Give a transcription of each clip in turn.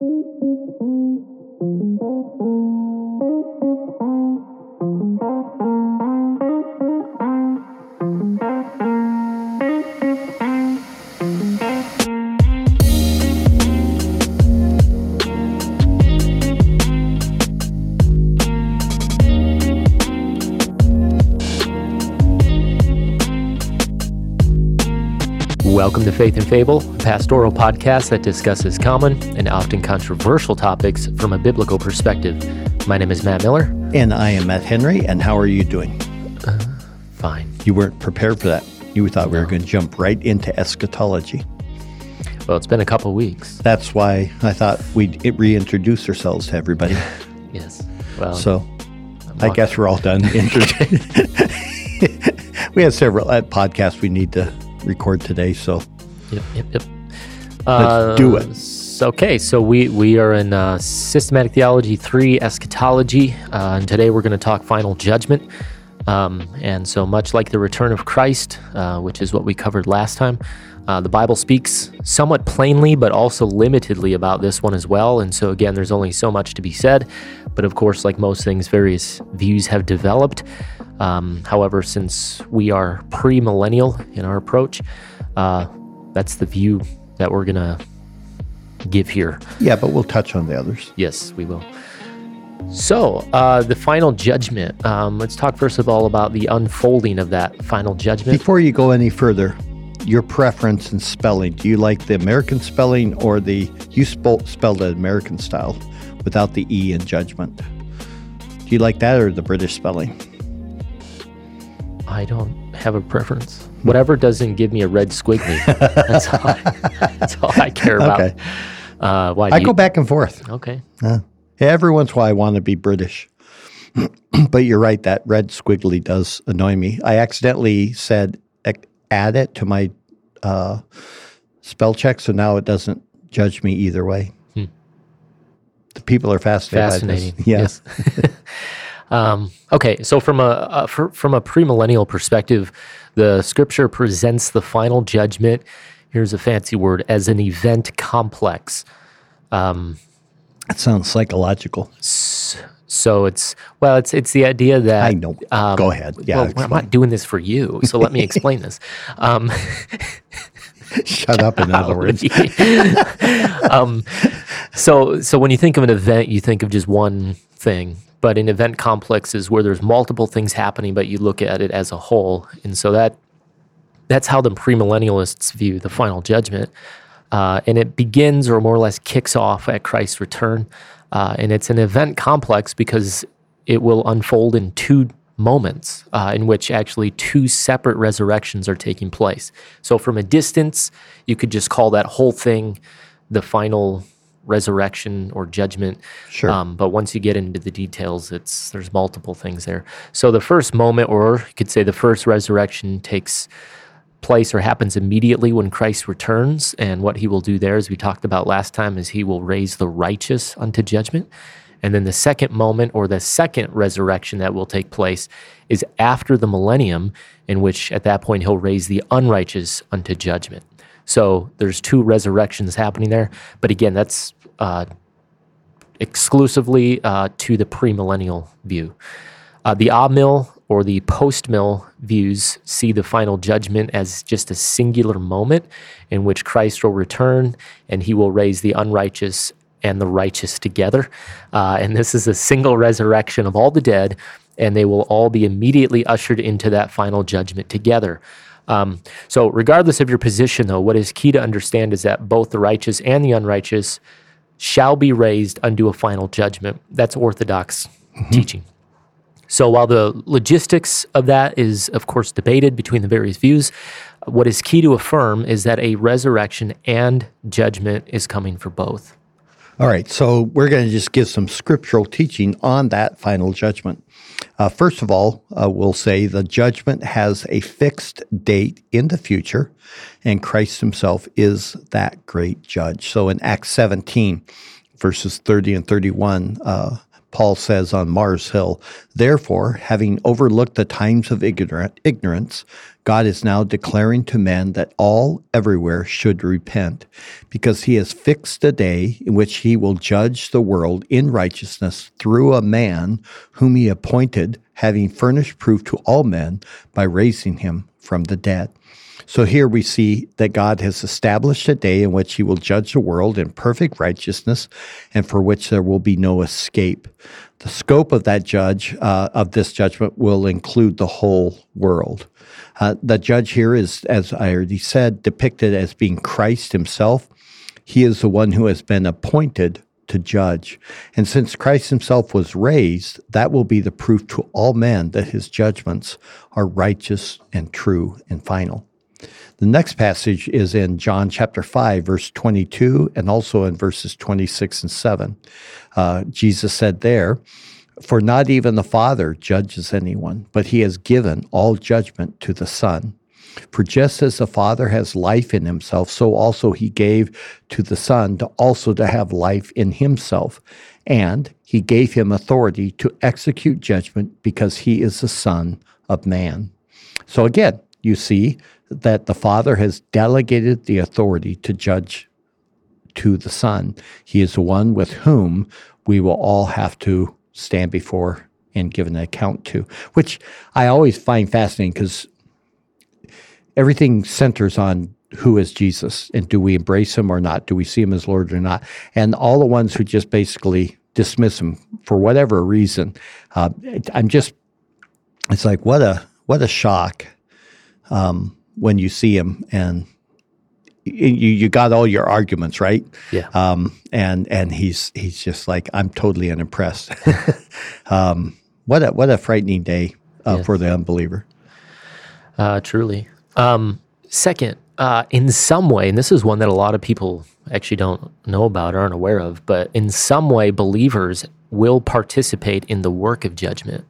thank you Welcome to Faith and Fable, a pastoral podcast that discusses common and often controversial topics from a biblical perspective. My name is Matt Miller. And I am Matt Henry. And how are you doing? Uh, fine. You weren't prepared for that. You thought no. we were going to jump right into eschatology. Well, it's been a couple weeks. That's why I thought we'd reintroduce ourselves to everybody. yes. Well, so I guess we're all done. we have several uh, podcasts we need to record today. So, yep, yep, yep. Let's uh, do it. Okay, so we we are in uh, systematic theology three eschatology, uh, and today we're going to talk final judgment. Um, and so, much like the return of Christ, uh, which is what we covered last time, uh, the Bible speaks somewhat plainly, but also limitedly about this one as well. And so, again, there's only so much to be said. But of course, like most things, various views have developed. Um, however, since we are pre millennial in our approach, uh, that's the view that we're going to give here. Yeah, but we'll touch on the others. Yes, we will. So, uh, the final judgment. Um, let's talk first of all about the unfolding of that final judgment. Before you go any further, your preference in spelling. Do you like the American spelling or the, you spelled, spelled it American style without the E in judgment? Do you like that or the British spelling? I don't have a preference. Whatever doesn't give me a red squiggly. that's, all I, that's all I care about. Okay. Uh, why I go back and forth. Okay. Uh, every once in a while, I want to be British. but you're right, that red squiggly does annoy me. I accidentally said add it to my uh, spell check, so now it doesn't judge me either way. Hmm. The people are fascinated. Fascinating. Yes. Um, okay, so from a, a for, from a premillennial perspective, the scripture presents the final judgment. Here's a fancy word as an event complex. Um, that sounds psychological. So it's well, it's it's the idea that I know. Um, Go ahead. Yeah, well, I'm not doing this for you, so let me explain this. Um, Shut up. In other words. um, so so when you think of an event, you think of just one thing but in event complexes where there's multiple things happening, but you look at it as a whole. And so that that's how the premillennialists view the final judgment. Uh, and it begins or more or less kicks off at Christ's return. Uh, and it's an event complex because it will unfold in two moments uh, in which actually two separate resurrections are taking place. So from a distance, you could just call that whole thing the final resurrection or judgment. Sure. Um, but once you get into the details, it's there's multiple things there. So the first moment, or you could say the first resurrection, takes place or happens immediately when Christ returns. And what he will do there, as we talked about last time, is he will raise the righteous unto judgment. And then the second moment or the second resurrection that will take place is after the millennium, in which at that point he'll raise the unrighteous unto judgment. So there's two resurrections happening there. But again, that's uh, exclusively uh, to the premillennial view. Uh, the amill or the post mill views see the final judgment as just a singular moment in which Christ will return and he will raise the unrighteous and the righteous together. Uh, and this is a single resurrection of all the dead, and they will all be immediately ushered into that final judgment together. Um, so, regardless of your position, though, what is key to understand is that both the righteous and the unrighteous shall be raised unto a final judgment. That's orthodox mm-hmm. teaching. So, while the logistics of that is, of course, debated between the various views, what is key to affirm is that a resurrection and judgment is coming for both. All right, so we're going to just give some scriptural teaching on that final judgment. Uh, first of all, uh, we'll say the judgment has a fixed date in the future, and Christ himself is that great judge. So in Acts 17, verses 30 and 31, uh, Paul says on Mars Hill, therefore, having overlooked the times of ignorance, God is now declaring to men that all everywhere should repent, because he has fixed a day in which he will judge the world in righteousness through a man whom he appointed, having furnished proof to all men by raising him from the dead. So here we see that God has established a day in which he will judge the world in perfect righteousness and for which there will be no escape. The scope of that judge, uh, of this judgment, will include the whole world. Uh, the judge here is, as I already said, depicted as being Christ himself. He is the one who has been appointed to judge. And since Christ himself was raised, that will be the proof to all men that his judgments are righteous and true and final. The next passage is in John chapter 5, verse 22, and also in verses 26 and 7. Uh, Jesus said there, For not even the Father judges anyone, but he has given all judgment to the Son. For just as the Father has life in himself, so also he gave to the Son to also to have life in himself. And he gave him authority to execute judgment because he is the Son of Man. So again, you see that the Father has delegated the authority to judge to the Son. He is the one with whom we will all have to stand before and give an account to, which I always find fascinating because everything centers on who is Jesus and do we embrace him or not? Do we see him as Lord or not? And all the ones who just basically dismiss him for whatever reason, uh, I'm just, it's like, what a, what a shock. Um, when you see him and you you got all your arguments right? Yeah. Um, and and he's he's just like i'm totally unimpressed. Um, what a what a frightening day uh, yeah. for the unbeliever. Uh, truly. Um, second uh, in some way and this is one that a lot of people actually don't know about or aren't aware of but in some way believers will participate in the work of judgment.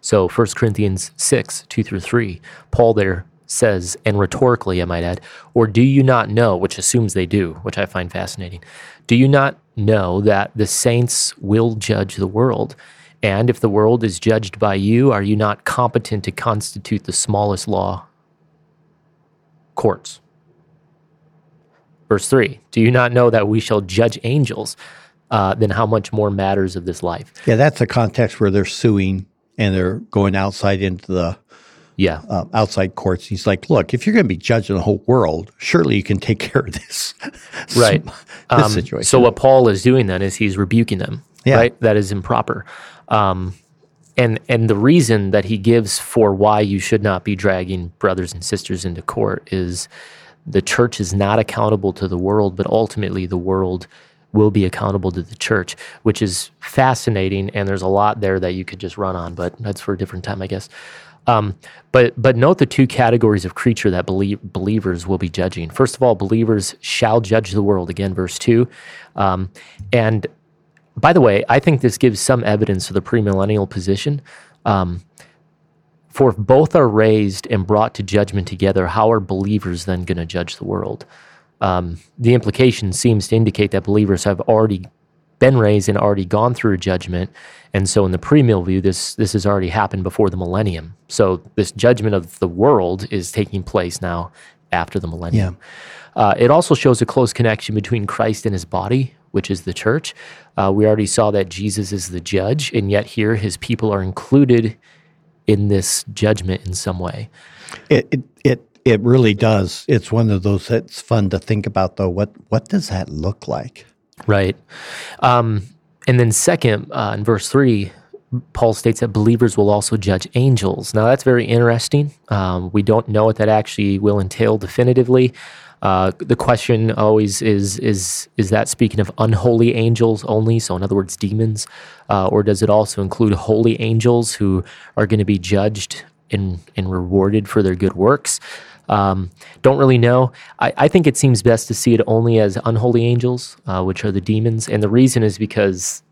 So 1 corinthians 6 2 through 3 paul there says, and rhetorically, I might add, or do you not know, which assumes they do, which I find fascinating, do you not know that the saints will judge the world? And if the world is judged by you, are you not competent to constitute the smallest law courts? Verse 3 Do you not know that we shall judge angels? Uh, then how much more matters of this life? Yeah, that's a context where they're suing and they're going outside into the yeah, uh, outside courts. He's like, look, if you're going to be judging the whole world, surely you can take care of this. right. this um, situation. So what Paul is doing then is he's rebuking them. Yeah. Right. That is improper. Um, and and the reason that he gives for why you should not be dragging brothers and sisters into court is the church is not accountable to the world, but ultimately the world will be accountable to the church, which is fascinating. And there's a lot there that you could just run on, but that's for a different time, I guess. Um, but but note the two categories of creature that believe, believers will be judging. First of all, believers shall judge the world. Again, verse two. Um, and by the way, I think this gives some evidence of the premillennial position. Um, for if both are raised and brought to judgment together, how are believers then going to judge the world? Um, the implication seems to indicate that believers have already been raised and already gone through judgment. And so in the premill view, this this has already happened before the millennium. So this judgment of the world is taking place now after the millennium. Yeah. Uh, it also shows a close connection between Christ and his body, which is the church. Uh, we already saw that Jesus is the judge, and yet here his people are included in this judgment in some way. It, it, it it really does. It's one of those that's fun to think about, though. What what does that look like? Right. Um, and then, second, uh, in verse 3, Paul states that believers will also judge angels. Now, that's very interesting. Um, we don't know what that actually will entail definitively. Uh, the question always is is is that speaking of unholy angels only? So, in other words, demons, uh, or does it also include holy angels who are going to be judged and and rewarded for their good works? Um, don't really know. I, I, think it seems best to see it only as unholy angels, uh, which are the demons. And the reason is because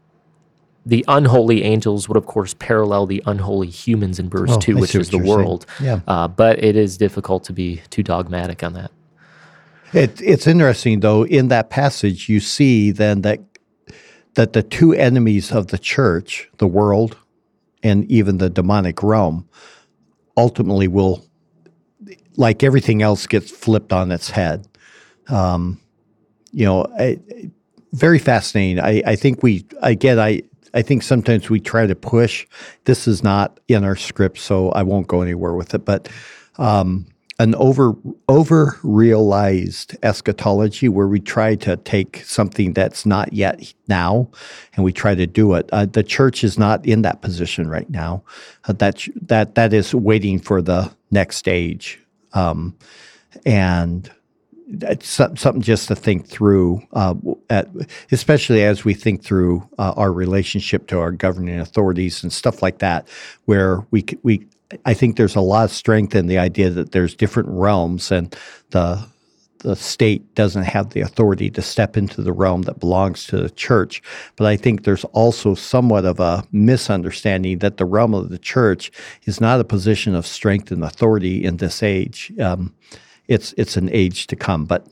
the unholy angels would, of course, parallel the unholy humans in verse oh, 2, which is the world. Yeah. Uh, but it is difficult to be too dogmatic on that. It, it's interesting, though, in that passage, you see then that that the two enemies of the church, the world and even the demonic realm, ultimately will, like everything else, gets flipped on its head. Um, you know, I, very fascinating. I, I think we again, I I think sometimes we try to push. This is not in our script, so I won't go anywhere with it. But um, an over over realized eschatology where we try to take something that's not yet now and we try to do it. Uh, the church is not in that position right now. Uh, that that that is waiting for the next stage, um, and something just to think through, uh, at, especially as we think through uh, our relationship to our governing authorities and stuff like that, where we we I think there's a lot of strength in the idea that there's different realms and the the state doesn't have the authority to step into the realm that belongs to the church. But I think there's also somewhat of a misunderstanding that the realm of the church is not a position of strength and authority in this age. Um, it's it's an age to come, but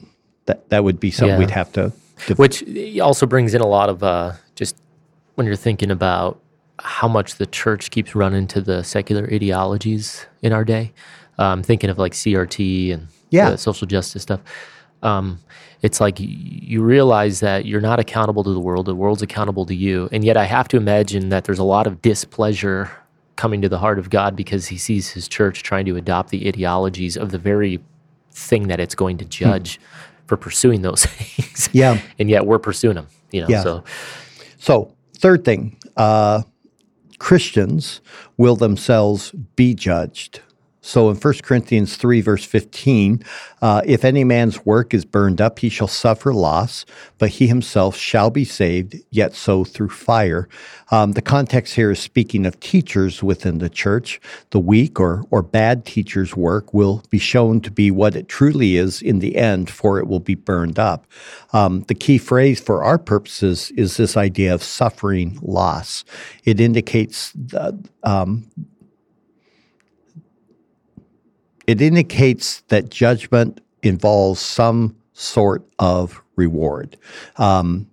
that that would be something yeah. we'd have to. Def- Which also brings in a lot of uh, just when you're thinking about how much the church keeps running to the secular ideologies in our day. Um, thinking of like CRT and yeah. social justice stuff. Um, it's like you realize that you're not accountable to the world, the world's accountable to you. And yet I have to imagine that there's a lot of displeasure coming to the heart of God because he sees his church trying to adopt the ideologies of the very thing that it's going to hmm. judge hmm. for pursuing those things. Yeah. and yet we're pursuing them, you know. Yeah. So so third thing, uh, Christians will themselves be judged. So in 1 Corinthians 3, verse 15, uh, if any man's work is burned up, he shall suffer loss, but he himself shall be saved, yet so through fire. Um, the context here is speaking of teachers within the church. The weak or, or bad teacher's work will be shown to be what it truly is in the end, for it will be burned up. Um, the key phrase for our purposes is this idea of suffering loss. It indicates that, um, it indicates that judgment involves some sort of reward. Um,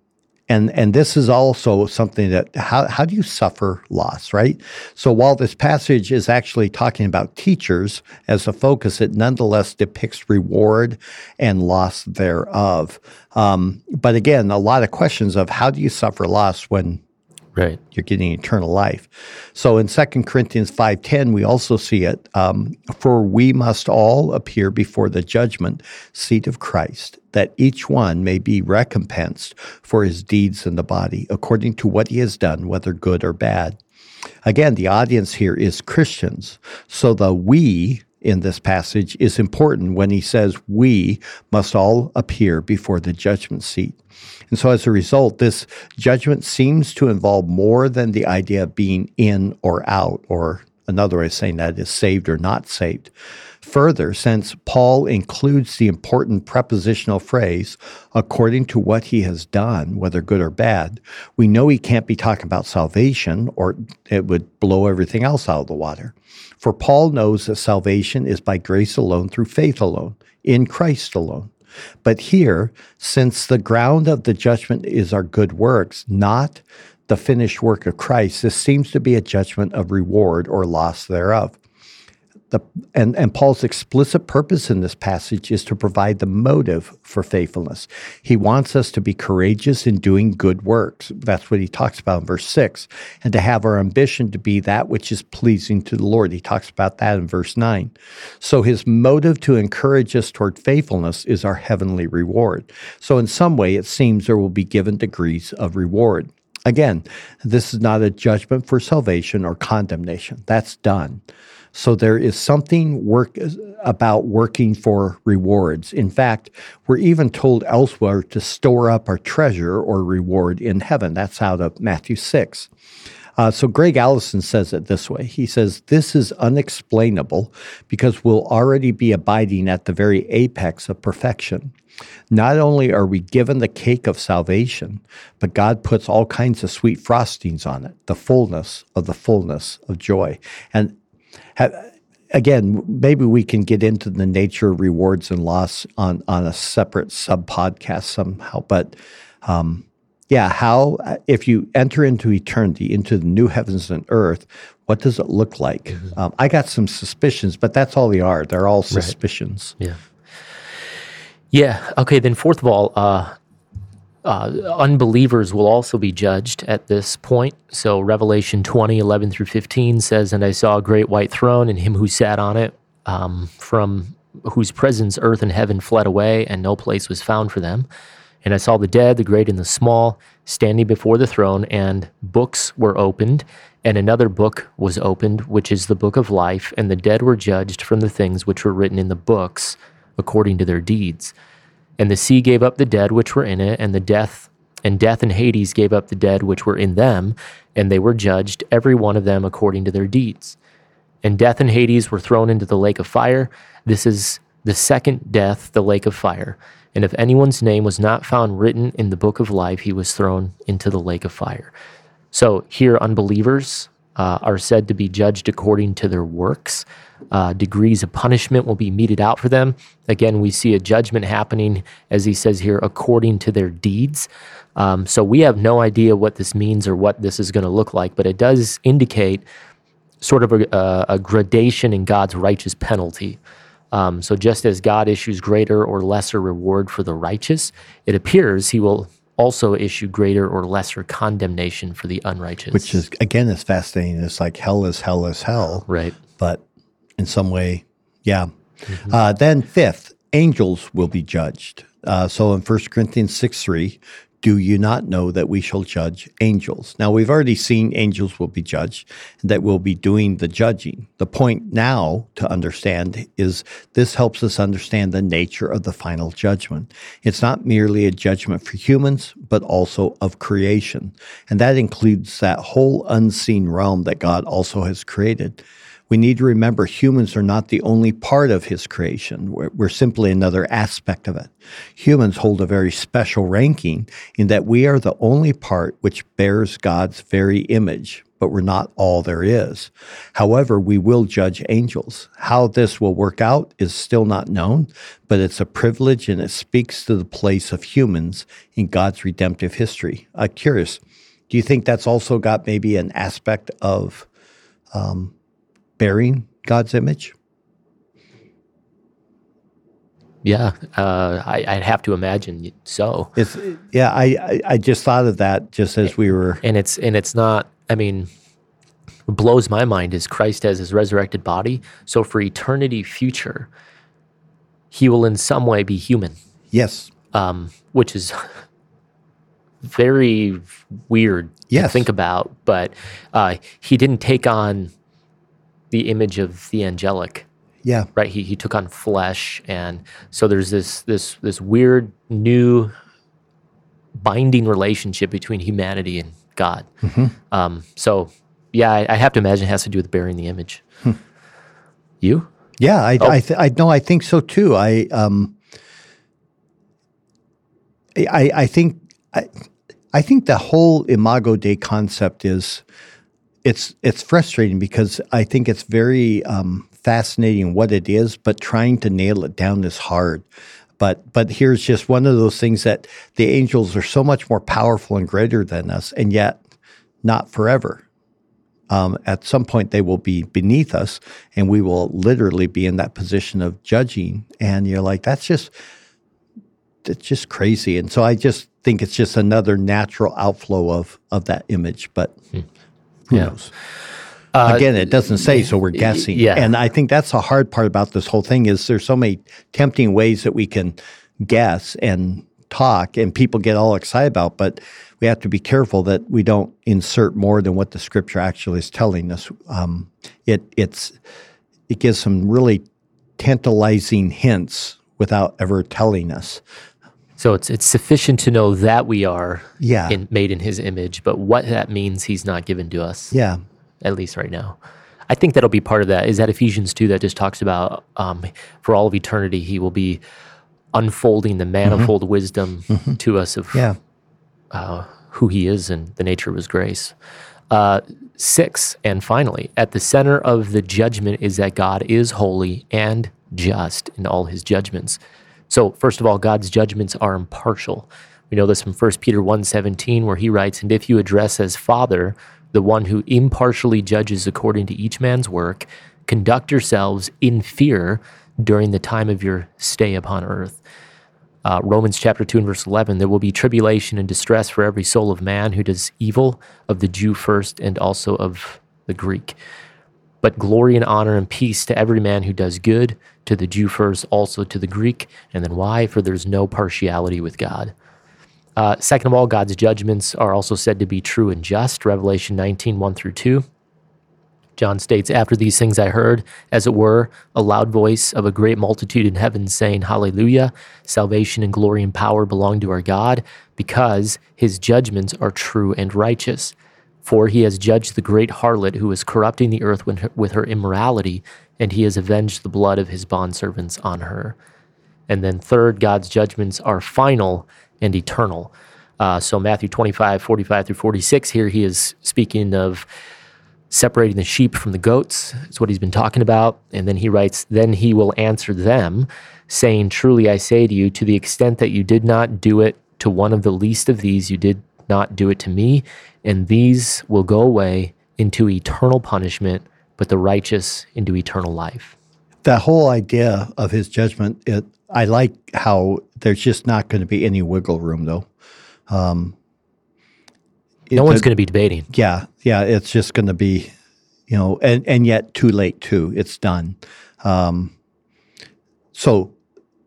and, and this is also something that how, how do you suffer loss, right? So while this passage is actually talking about teachers as a focus, it nonetheless depicts reward and loss thereof. Um, but again, a lot of questions of how do you suffer loss when Right. You're getting eternal life. So in 2 Corinthians 5.10, we also see it. Um, For we must all appear before the judgment seat of Christ, that each one may be recompensed for his deeds in the body, according to what he has done, whether good or bad. Again, the audience here is Christians. So the we in this passage is important when he says we must all appear before the judgment seat. And so as a result, this judgment seems to involve more than the idea of being in or out, or another way of saying that is saved or not saved. Further, since Paul includes the important prepositional phrase, according to what he has done, whether good or bad, we know he can't be talking about salvation or it would blow everything else out of the water. For Paul knows that salvation is by grace alone, through faith alone, in Christ alone. But here, since the ground of the judgment is our good works, not the finished work of Christ, this seems to be a judgment of reward or loss thereof. The, and, and Paul's explicit purpose in this passage is to provide the motive for faithfulness. He wants us to be courageous in doing good works. That's what he talks about in verse 6. And to have our ambition to be that which is pleasing to the Lord. He talks about that in verse 9. So his motive to encourage us toward faithfulness is our heavenly reward. So in some way, it seems there will be given degrees of reward. Again, this is not a judgment for salvation or condemnation. That's done. So there is something work about working for rewards. In fact, we're even told elsewhere to store up our treasure or reward in heaven. That's out of Matthew 6. Uh, so Gregg Allison says it this way. He says, This is unexplainable because we'll already be abiding at the very apex of perfection. Not only are we given the cake of salvation, but God puts all kinds of sweet frostings on it, the fullness of the fullness of joy. And again, maybe we can get into the nature of rewards and loss on on a separate sub podcast somehow. But um, yeah, how if you enter into eternity, into the new heavens and earth, what does it look like? Mm-hmm. Um, I got some suspicions, but that's all they are. They're all suspicions. Yeah. Yeah. Okay. Then, fourth of all, uh, uh, unbelievers will also be judged at this point. So, Revelation 20, 11 through 15 says, And I saw a great white throne, and him who sat on it, um, from whose presence earth and heaven fled away, and no place was found for them. And I saw the dead, the great and the small, standing before the throne, and books were opened. And another book was opened, which is the book of life, and the dead were judged from the things which were written in the books according to their deeds. And the sea gave up the dead which were in it, and the death and death and Hades gave up the dead which were in them, and they were judged, every one of them according to their deeds. And death and Hades were thrown into the lake of fire. This is the second death, the lake of fire. And if anyone's name was not found written in the book of life, he was thrown into the lake of fire. So here, unbelievers uh, are said to be judged according to their works. Uh, degrees of punishment will be meted out for them. Again, we see a judgment happening, as he says here, according to their deeds. Um, so we have no idea what this means or what this is going to look like, but it does indicate sort of a, a, a gradation in God's righteous penalty. Um, so just as God issues greater or lesser reward for the righteous, it appears he will also issue greater or lesser condemnation for the unrighteous. Which is again is fascinating. It's like hell is hell is hell. right. But in some way, yeah. Uh, then fifth, angels will be judged. Uh, so in 1 Corinthians 6 3, do you not know that we shall judge angels? Now, we've already seen angels will be judged, that we'll be doing the judging. The point now to understand is this helps us understand the nature of the final judgment. It's not merely a judgment for humans, but also of creation. And that includes that whole unseen realm that God also has created. We need to remember humans are not the only part of his creation. We're, we're, simply another aspect of it. Humans hold a very special ranking in that we are the only part which bears God's very image, but we're not all there is. However, we will judge angels. How this will work out is still not known, but it's a privilege and it speaks to the place of humans in God's redemptive history. I'm curious, do you think that's also got maybe an aspect of um, bearing God's image? Yeah, uh, I, would have to imagine so. It's, yeah, I, I, just thought of that just as we were, and it's and it's not. I mean, what blows my mind is Christ has his resurrected body. So for eternity future, he will in some way be human. Yes, um, which is very weird yes. to think about. But uh, he didn't take on the image of the angelic. Yeah. Right. He he took on flesh, and so there's this this this weird new binding relationship between humanity and God. Mm-hmm. Um, so yeah, I, I, have to imagine it has to do with bearing the image. Hmm. You? Yeah, I oh. I, th- I know I think so too. I um I I think I I think the whole Imago Dei concept is it's it's frustrating because I think it's very um, fascinating what it is, but trying to nail it down is hard. But but here's just one of those things that the angels are so much more powerful and greater than us, and yet not forever. Um, at some point, they will be beneath us, and we will literally be in that position of judging. And you're like, that's just it's just crazy. And so I just think it's just another natural outflow of of that image. But hmm. Who yeah. knows? Uh, Again, it doesn't say, so we're guessing. Yeah. And I think that's the hard part about this whole thing is there's so many tempting ways that we can guess and talk and people get all excited about, but we have to be careful that we don't insert more than what the scripture actually is telling us. Um, it it's it gives some really tantalizing hints without ever telling us. So it's it's sufficient to know that we are yeah. in, made in His image, but what that means, He's not given to us. Yeah, at least right now. I think that'll be part of that. Is that Ephesians two that just talks about um, for all of eternity He will be unfolding the manifold mm-hmm. wisdom mm-hmm. to us of yeah. uh, who He is and the nature of His grace. Uh, six, and finally, at the center of the judgment is that God is holy and just in all His judgments. So, first of all, God's judgments are impartial. We know this from 1 Peter 1:17 where he writes, "And if you address as Father the one who impartially judges according to each man's work, conduct yourselves in fear during the time of your stay upon earth." Uh, Romans chapter 2 and verse 11, there will be tribulation and distress for every soul of man who does evil, of the Jew first and also of the Greek. But glory and honor and peace to every man who does good, to the Jew first, also to the Greek. And then why? For there's no partiality with God. Uh, second of all, God's judgments are also said to be true and just. Revelation 19, 1 through 2. John states, After these things I heard, as it were, a loud voice of a great multitude in heaven saying, Hallelujah! Salvation and glory and power belong to our God, because his judgments are true and righteous. For he has judged the great harlot who is corrupting the earth with her immorality, and he has avenged the blood of his bondservants on her. And then, third, God's judgments are final and eternal. Uh, so, Matthew 25, 45 through 46, here he is speaking of separating the sheep from the goats. It's what he's been talking about. And then he writes, Then he will answer them, saying, Truly I say to you, to the extent that you did not do it to one of the least of these, you did not do it to me. And these will go away into eternal punishment, but the righteous into eternal life. That whole idea of his judgment, it, I like how there's just not going to be any wiggle room, though. Um, no one's going to be debating. Yeah, yeah, it's just going to be, you know, and and yet too late too. It's done. Um, so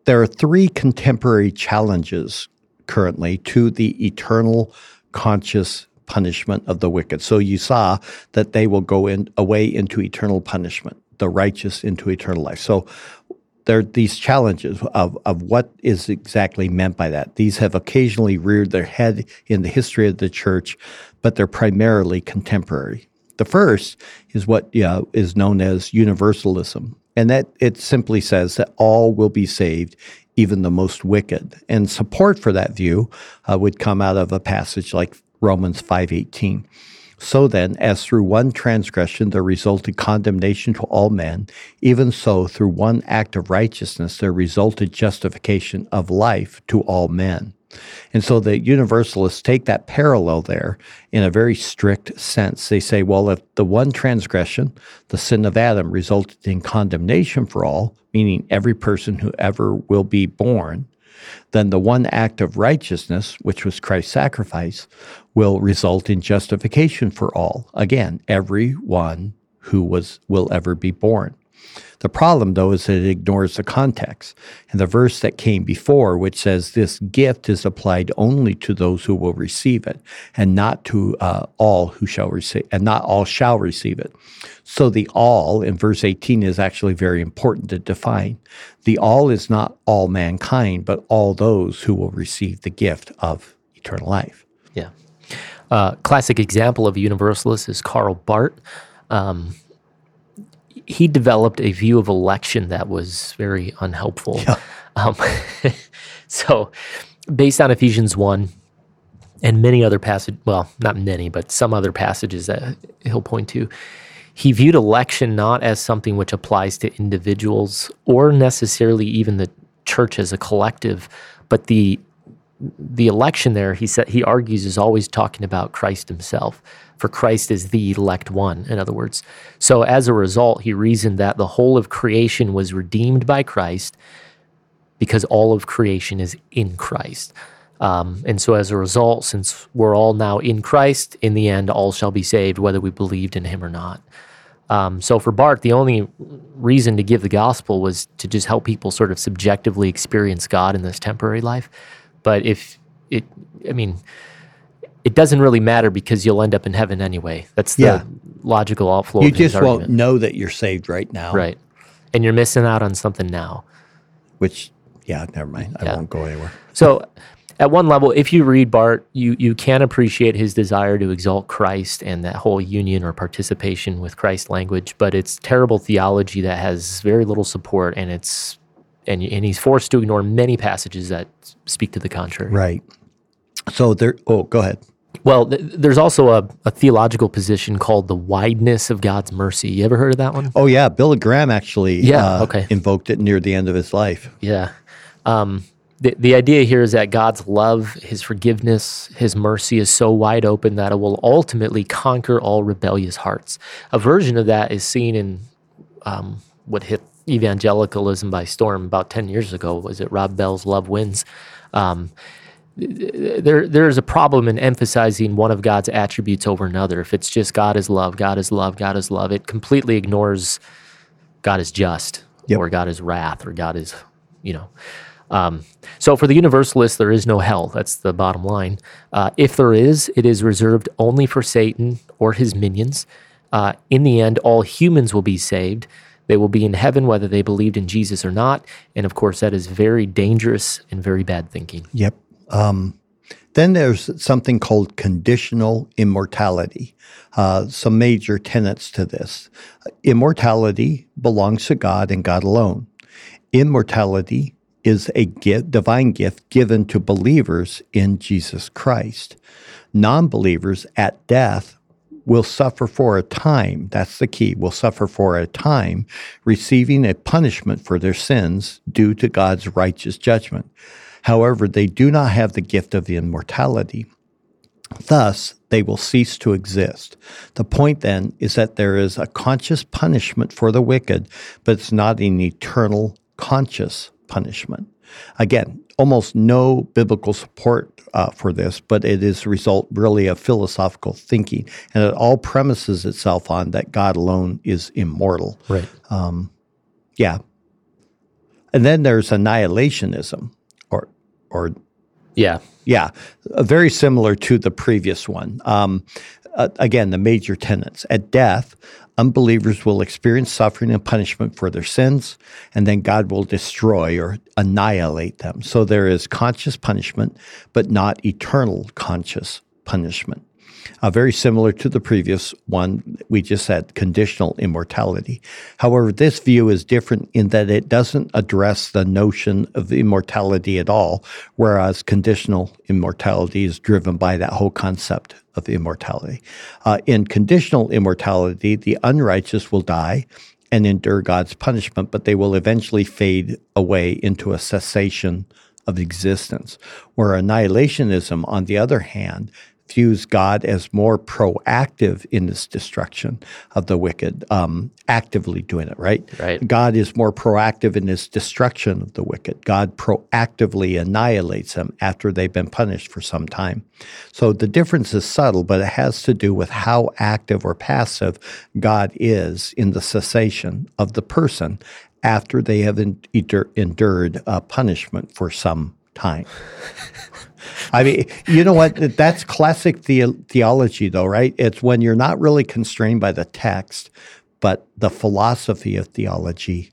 there are three contemporary challenges currently to the eternal conscious punishment of the wicked. So you saw that they will go in away into eternal punishment, the righteous into eternal life. So there are these challenges of, of what is exactly meant by that. These have occasionally reared their head in the history of the church, but they're primarily contemporary. The first is what is known as universalism, and that it simply says that all will be saved, even the most wicked. And support for that view uh, would come out of a passage like Romans 5:18. So then, as through one transgression there resulted condemnation to all men, even so through one act of righteousness there resulted justification of life to all men. And so the universalists take that parallel there in a very strict sense. They say, well, if the one transgression, the sin of Adam, resulted in condemnation for all, meaning every person who ever will be born, then the one act of righteousness, which was Christ's sacrifice, will result in justification for all. Again, everyone who was will ever be born. The problem, though, is that it ignores the context. And the verse that came before, which says this gift is applied only to those who will receive it, and not to uh, all who shall receive, and not all shall receive it. So the all in verse 18 is actually very important to define. The all is not all mankind, but all those who will receive the gift of eternal life. Yeah. Uh, classic example of a universalist is Karl Barth. Um, he developed a view of election that was very unhelpful. Yeah. Um, so, based on Ephesians 1 and many other passages, well, not many, but some other passages that he'll point to, he viewed election not as something which applies to individuals or necessarily even the church as a collective, but the the election there he said he argues is always talking about Christ himself for Christ is the elect one, in other words. So as a result, he reasoned that the whole of creation was redeemed by Christ because all of creation is in Christ. Um, and so as a result, since we're all now in Christ, in the end, all shall be saved, whether we believed in him or not. Um, so for Barth, the only reason to give the gospel was to just help people sort of subjectively experience God in this temporary life. But if it, I mean, it doesn't really matter because you'll end up in heaven anyway. That's the yeah. logical outflow. You just won't know that you're saved right now, right? And you're missing out on something now. Which, yeah, never mind. I yeah. won't go anywhere. So, at one level, if you read Barth, you you can appreciate his desire to exalt Christ and that whole union or participation with Christ language, but it's terrible theology that has very little support, and it's and and he's forced to ignore many passages that speak to the contrary. Right. So there. Oh, go ahead. Well, th- there's also a, a, theological position called the wideness of God's mercy. You ever heard of that one? Oh yeah, Billy Graham actually yeah, uh, okay. invoked it near the end of his life. Yeah. Um, the, the idea here is that God's love, His forgiveness, His mercy is so wide open that it will ultimately conquer all rebellious hearts. A version of that is seen in um, what hit evangelicalism by storm about 10 years ago. Was it Rob Bell's Love Wins? Um, there, there is a problem in emphasizing one of God's attributes over another. If it's just God is love, God is love, God is love, it completely ignores God is just, Yep. or God is wrath, or God is, you know. Um, so for the universalist, there is no hell. That's the bottom line. Uh, if there is, it is reserved only for Satan or his minions. Uh, in the end, all humans will be saved. They will be in heaven whether they believed in Jesus or not. And of course, that is very dangerous and very bad thinking. Yep. Um, then there's something called conditional immortality. Uh, some major tenets to this. Immortality belongs to God and God alone. Immortality is a gift, divine gift given to believers in Jesus Christ. Non believers at death will suffer for a time. That's the key. Will suffer for a time, receiving a punishment for their sins due to God's righteous judgment. However, they do not have the gift of immortality. Thus, they will cease to exist. The point then is that there is a conscious punishment for the wicked, but it's not an eternal conscious punishment. Again, almost no biblical support uh, for this, but it is a result really of philosophical thinking, and it all premises itself on that God alone is immortal. Right. Yeah. And then there's annihilationism, or or Yeah. yeah, uh, very similar to the previous one. Um, uh, again, the major tenets. At death, unbelievers will experience suffering and punishment for their sins, and then God will destroy or annihilate them. So there is conscious punishment, but not eternal conscious punishment. Uh, very similar to the previous one we just said, conditional immortality. However, this view is different in that it doesn't address the notion of immortality at all, whereas conditional immortality is driven by that whole concept of immortality. Uh, in conditional immortality, the unrighteous will die and endure God's punishment, but they will eventually fade away into a cessation of existence. Where annihilationism, on the other hand, views God as more proactive in this destruction of the wicked, um, actively doing it, right? Right. God is more proactive in his destruction of the wicked. God proactively annihilates them after they've been punished for some time. So the difference is subtle, but it has to do with how active or passive God is in the cessation of the person after they have endured a punishment for some time. I mean, you know what? That's classic the- theology, though, right? It's when you're not really constrained by the text, but the philosophy of theology.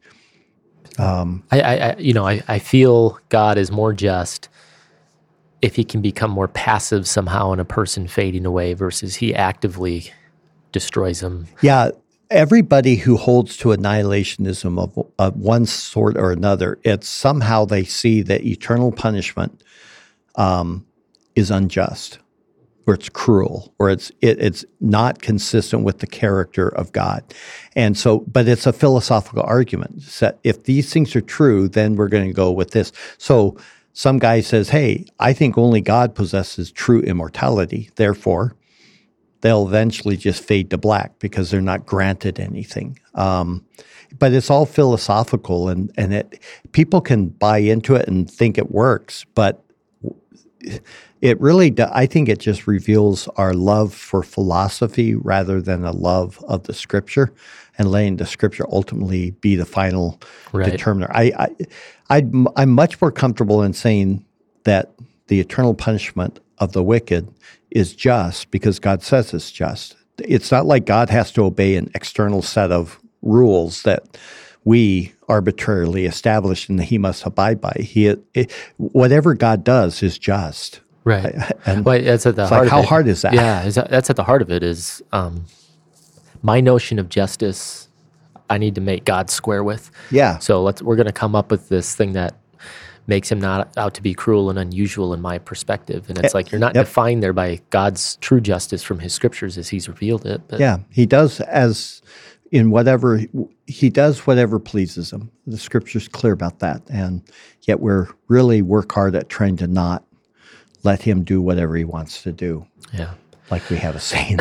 Um, I, I, I you know, I, I feel God is more just if he can become more passive somehow in a person fading away versus he actively destroys them. Yeah, everybody who holds to annihilationism of, of one sort or another, it's somehow they see that eternal punishment um, is unjust, or it's cruel, or it's it, it's not consistent with the character of God, and so. But it's a philosophical argument. So if these things are true, then we're going to go with this. So. Some guy says, Hey, I think only God possesses true immortality. Therefore, they'll eventually just fade to black because they're not granted anything. Um, but it's all philosophical, and and it people can buy into it and think it works, but it really do, I think it just reveals our love for philosophy rather than a love of the scripture, and letting the scripture ultimately be the final Right. determiner. I, I I'd, I'm much more comfortable in saying that the eternal punishment of the wicked is just because God says it's just. It's not like God has to obey an external set of rules that we arbitrarily established and he must abide by. He, it, whatever God does is just. Right. And Well, that's at the heart like, how it. hard is that? Yeah, is that, that's at the heart of it. Is um, my notion of justice? I need to make God square with. Yeah. So let's we're going to come up with this thing that makes him not out to be cruel and unusual in my perspective. And it's like you're not yep. defined there by God's true justice from His scriptures as He's revealed it. But Yeah, he does as in whatever he does, whatever pleases him. The scripture's clear about that, and yet we're really work hard at trying to not let him do whatever he wants to do. Yeah. Like we have a saying.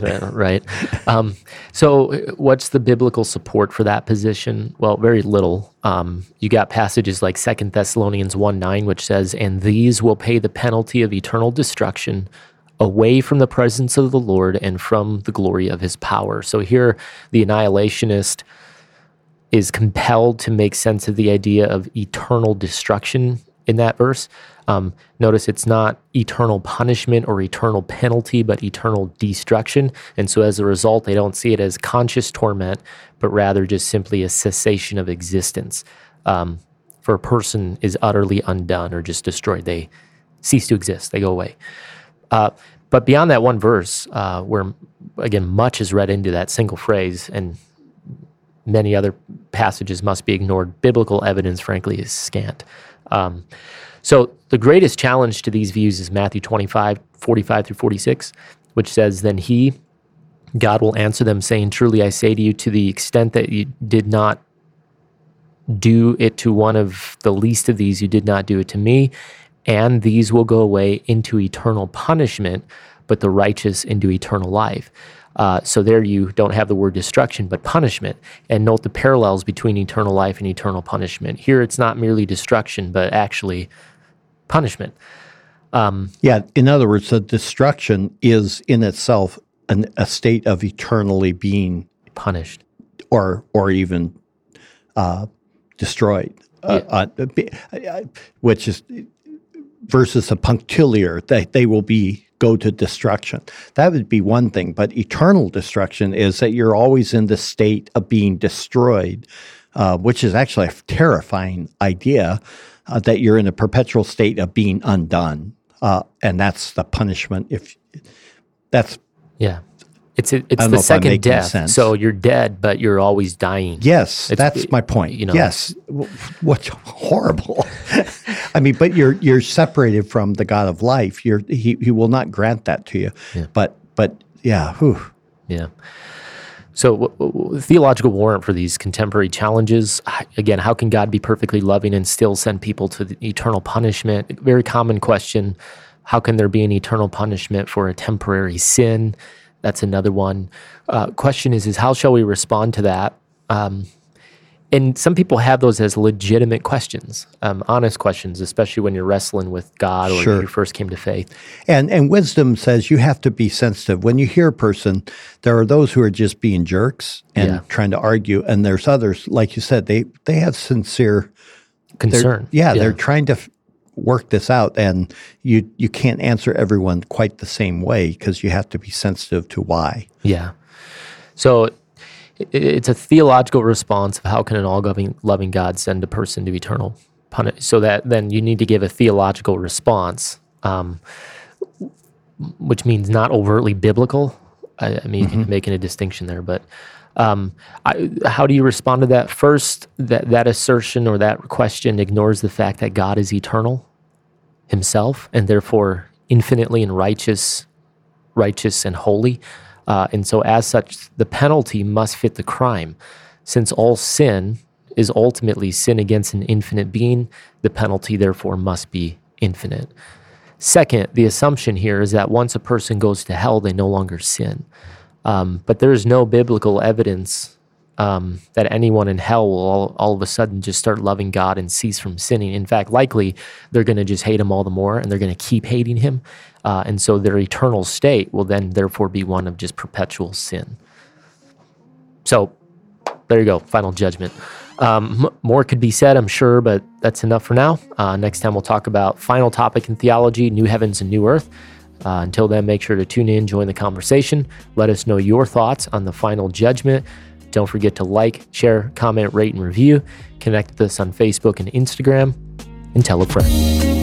right. Um, so, what's the biblical support for that position? Well, very little. Um, you got passages like Second Thessalonians 1 9, which says, And these will pay the penalty of eternal destruction away from the presence of the Lord and from the glory of his power. So, here the annihilationist is compelled to make sense of the idea of eternal destruction in that verse. Um, notice it's not eternal punishment or eternal penalty, but eternal destruction. And so as a result, they don't see it as conscious torment, but rather just simply a cessation of existence. Um, for a person is utterly undone or just destroyed. They cease to exist, they go away. Uh, but beyond that one verse, uh, where again, much is read into that single phrase, and many other passages must be ignored, biblical evidence, frankly, is scant. Um, so the greatest challenge to these views is Matthew 25, 45 through 46, which says, Then he, God will answer them, saying, Truly I say to you, to the extent that you did not do it to one of the least of these, you did not do it to me. And these will go away into eternal punishment, but the righteous into eternal life. Uh, so there you don't have the word destruction, but punishment. And note the parallels between eternal life and eternal punishment. Here it's not merely destruction, but actually punishment. Um, yeah, in other words, the destruction is in itself an, a state of eternally being punished, or or even uh, destroyed, uh, yeah. uh, uh which is versus a punctiliar that they will be go to destruction. That would be one thing, but eternal destruction is that you're always in the state of being destroyed, uh, which is actually a terrifying idea uh, that you're in a perpetual state of being undone. Uh, and that's the punishment. If that's yeah, it's a, it's the second death. So you're dead, but you're always dying. Yes, it's, that's my point. You know, yes, what's horrible. I mean, but you're you're separated from the God of life. You're he he will not grant that to you. Yeah. But but yeah, whew. yeah. So, w- w- theological warrant for these contemporary challenges again, how can God be perfectly loving and still send people to eternal punishment? Very common question. How can there be an eternal punishment for a temporary sin? That's another one. Uh, question is, is how shall we respond to that? Um, and some people have those as legitimate questions, um, honest questions, especially when you're wrestling with God or sure. you first came to faith. And and wisdom says you have to be sensitive. When you hear a person, there are those who are just being jerks and yeah. trying to argue, and there's others, like you said, they they have sincere concern. Yeah, yeah, they're trying to f- work this out, and you you can't answer everyone quite the same way because you have to be sensitive to why. Yeah. So it's a theological response of how can an all loving God send a person to eternal punishment. So that then you need to give a theological response, um, which means not overtly biblical. I, I mean, mm-hmm. making a distinction there, but um, I, how do you respond to that? First, that that assertion or that question ignores the fact that God is eternal Himself, and therefore infinitely and righteous, righteous and holy. Uh, and so, as such, the penalty must fit the crime. Since all sin is ultimately sin against an infinite being, the penalty therefore must be infinite. Second, the assumption here is that once a person goes to hell, they no longer sin. Um, but there is no biblical evidence um, that anyone in hell will all, all of a sudden just start loving God and cease from sinning. In fact, likely they're going to just hate him all the more and they're going to keep hating him. Uh, and so their eternal state will then therefore be one of just perpetual sin. So there you go, final judgment. Um, more could be said, I'm sure, but that's enough for now. Uh, next time we'll talk about final topic in theology, new heavens and new earth. Uh, until then, make sure to tune in, join the conversation. Let us know your thoughts on the final judgment. Don't forget to like, share, comment, rate, and review. Connect with us on Facebook and Instagram, and tell a friend.